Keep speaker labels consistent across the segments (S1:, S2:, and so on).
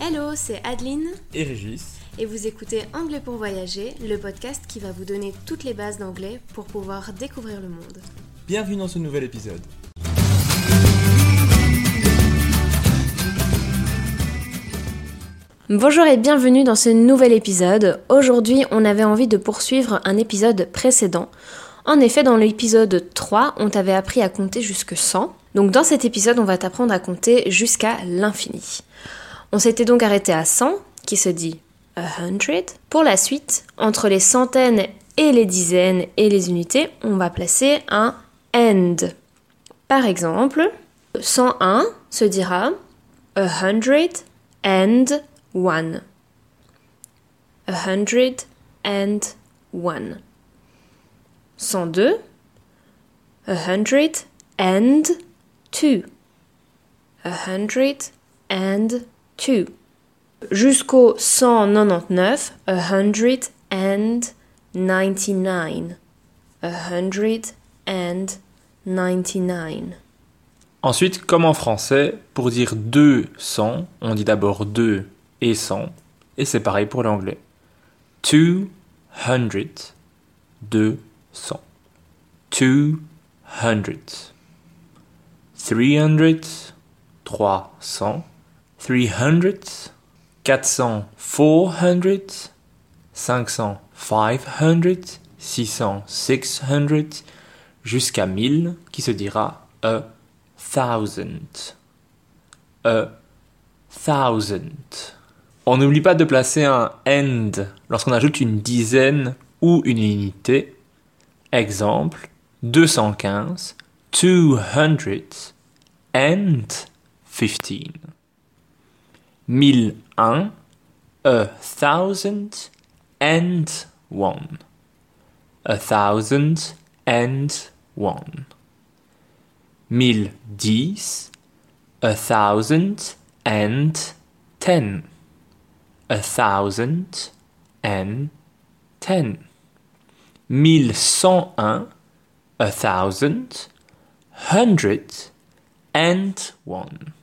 S1: Hello, c'est Adeline
S2: et Régis.
S1: et vous écoutez Anglais pour voyager, le podcast qui va vous donner toutes les bases d'anglais pour pouvoir découvrir le monde.
S2: Bienvenue dans ce nouvel épisode.
S1: Bonjour et bienvenue dans ce nouvel épisode. Aujourd'hui, on avait envie de poursuivre un épisode précédent. En effet, dans l'épisode 3, on t'avait appris à compter jusque 100. Donc dans cet épisode, on va t'apprendre à compter jusqu'à l'infini. On s'était donc arrêté à 100, qui se dit a hundred. Pour la suite, entre les centaines et les dizaines et les unités, on va placer un end. Par exemple, 101 se dira a hundred and one. A hundred and one. 102 a hundred and two. A hundred and two. Jusqu'au 199, a hundred and ninety-nine. A hundred and ninety-nine.
S2: Ensuite, comme en français, pour dire 200, on dit d'abord 2 et 100, et c'est pareil pour l'anglais. 200, 200. 200. 300, 300. 300, 400, 400, 500, 500, 600, 600, jusqu'à 1000 qui se dira a thousand. A thousand. On n'oublie pas de placer un end lorsqu'on ajoute une dizaine ou une unité. Exemple 215, 200 and 15. 1001, a thousand and one. A thousand and one. 1010, a thousand and ten. A thousand and ten. 1101, a thousand, hundred and one.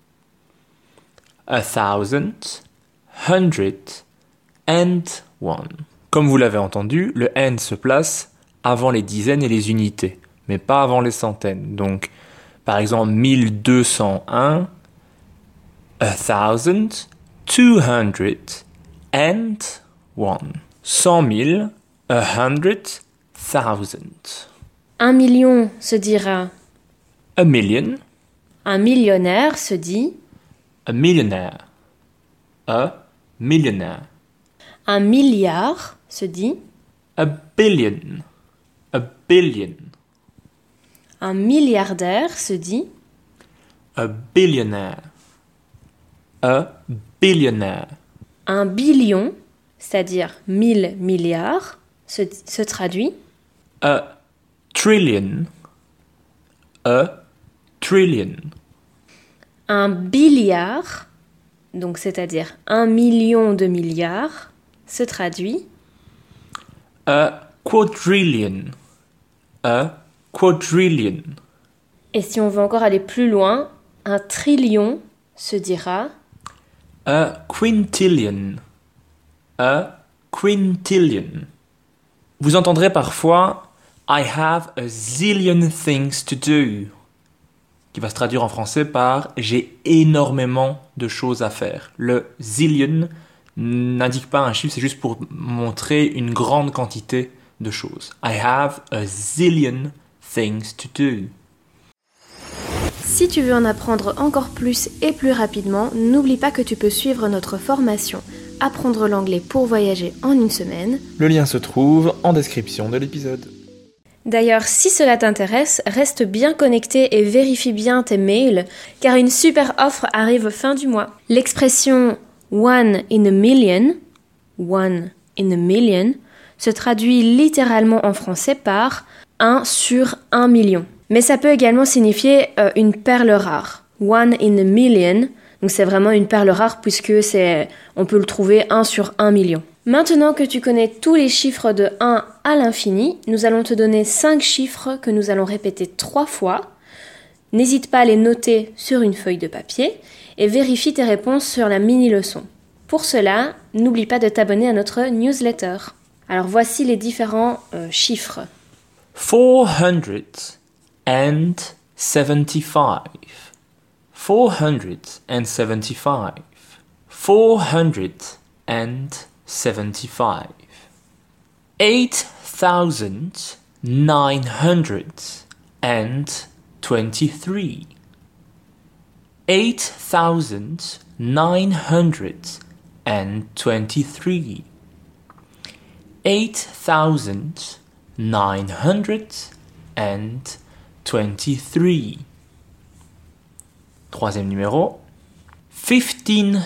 S2: A thousand, hundred and one. Comme vous l'avez entendu, le and se place avant les dizaines et les unités, mais pas avant les centaines. Donc, par exemple, 1201, a thousand, two hundred and one. Cent mille, a hundred thousand.
S1: Un million se dira
S2: A million,
S1: un millionnaire se dit
S2: a millionaire. A millionaire.
S1: un milliard se dit?
S2: A billion. A billion.
S1: un milliardaire se dit?
S2: A billionaire. A billionaire.
S1: un billion, c'est-à-dire mille milliards, se, se traduit?
S2: A trillion. A trillion.
S1: Un billiard, donc c'est-à-dire un million de milliards, se traduit
S2: A quadrillion. A quadrillion.
S1: Et si on veut encore aller plus loin, un trillion se dira
S2: A quintillion. A quintillion. Vous entendrez parfois I have a zillion things to do, qui va se traduire en français par j'ai énormément de choses à faire. Le zillion n'indique pas un chiffre, c'est juste pour montrer une grande quantité de choses. I have a zillion things to do.
S1: Si tu veux en apprendre encore plus et plus rapidement, n'oublie pas que tu peux suivre notre formation Apprendre l'anglais pour voyager en une semaine.
S2: Le lien se trouve en description de l'épisode.
S1: D'ailleurs, si cela t'intéresse, reste bien connecté et vérifie bien tes mails, car une super offre arrive fin du mois. L'expression one in a million, one in a million, se traduit littéralement en français par 1 sur 1 million. Mais ça peut également signifier euh, une perle rare. One in a million, donc c'est vraiment une perle rare puisque c'est, on peut le trouver 1 sur 1 million. Maintenant que tu connais tous les chiffres de 1 à l'infini, nous allons te donner 5 chiffres que nous allons répéter 3 fois. N'hésite pas à les noter sur une feuille de papier et vérifie tes réponses sur la mini-leçon. Pour cela, n'oublie pas de t'abonner à notre newsletter. Alors voici les différents euh, chiffres.
S2: 475. 475. 475. 475. 8,923. 8,923. 8,923. Troisième numéro. Fifteen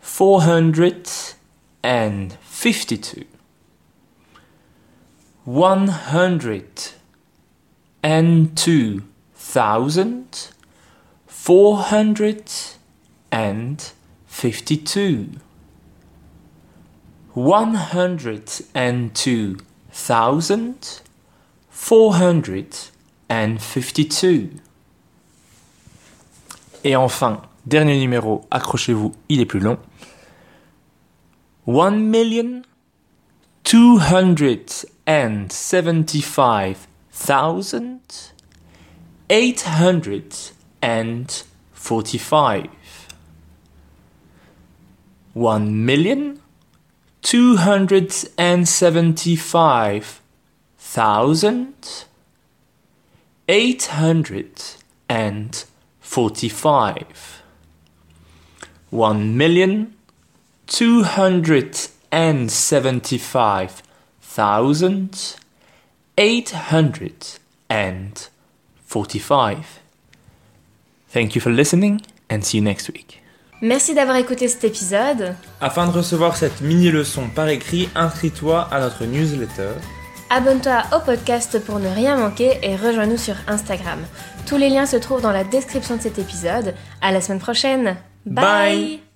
S2: one hundred and two thousand four hundred and fifty-two. One hundred and two thousand four hundred and fifty-two. One hundred and two thousand four hundred and fifty-two. Et enfin, dernier numéro, accrochez-vous, il est plus long. One million two hundred and seventy-five thousand eight hundred and forty-five. One million two hundred and seventy-five thousand eight hundred and forty-five. One million two hundred and seventy-five thousand eight hundred and forty-five. Thank you for listening and see you next week.
S1: Merci d'avoir écouté cet épisode.
S2: Afin de recevoir cette mini-leçon par écrit, inscris-toi à notre newsletter.
S1: Abonne-toi au podcast pour ne rien manquer et rejoins-nous sur Instagram. Tous les liens se trouvent dans la description de cet épisode. À la semaine prochaine. Bye.
S2: Bye.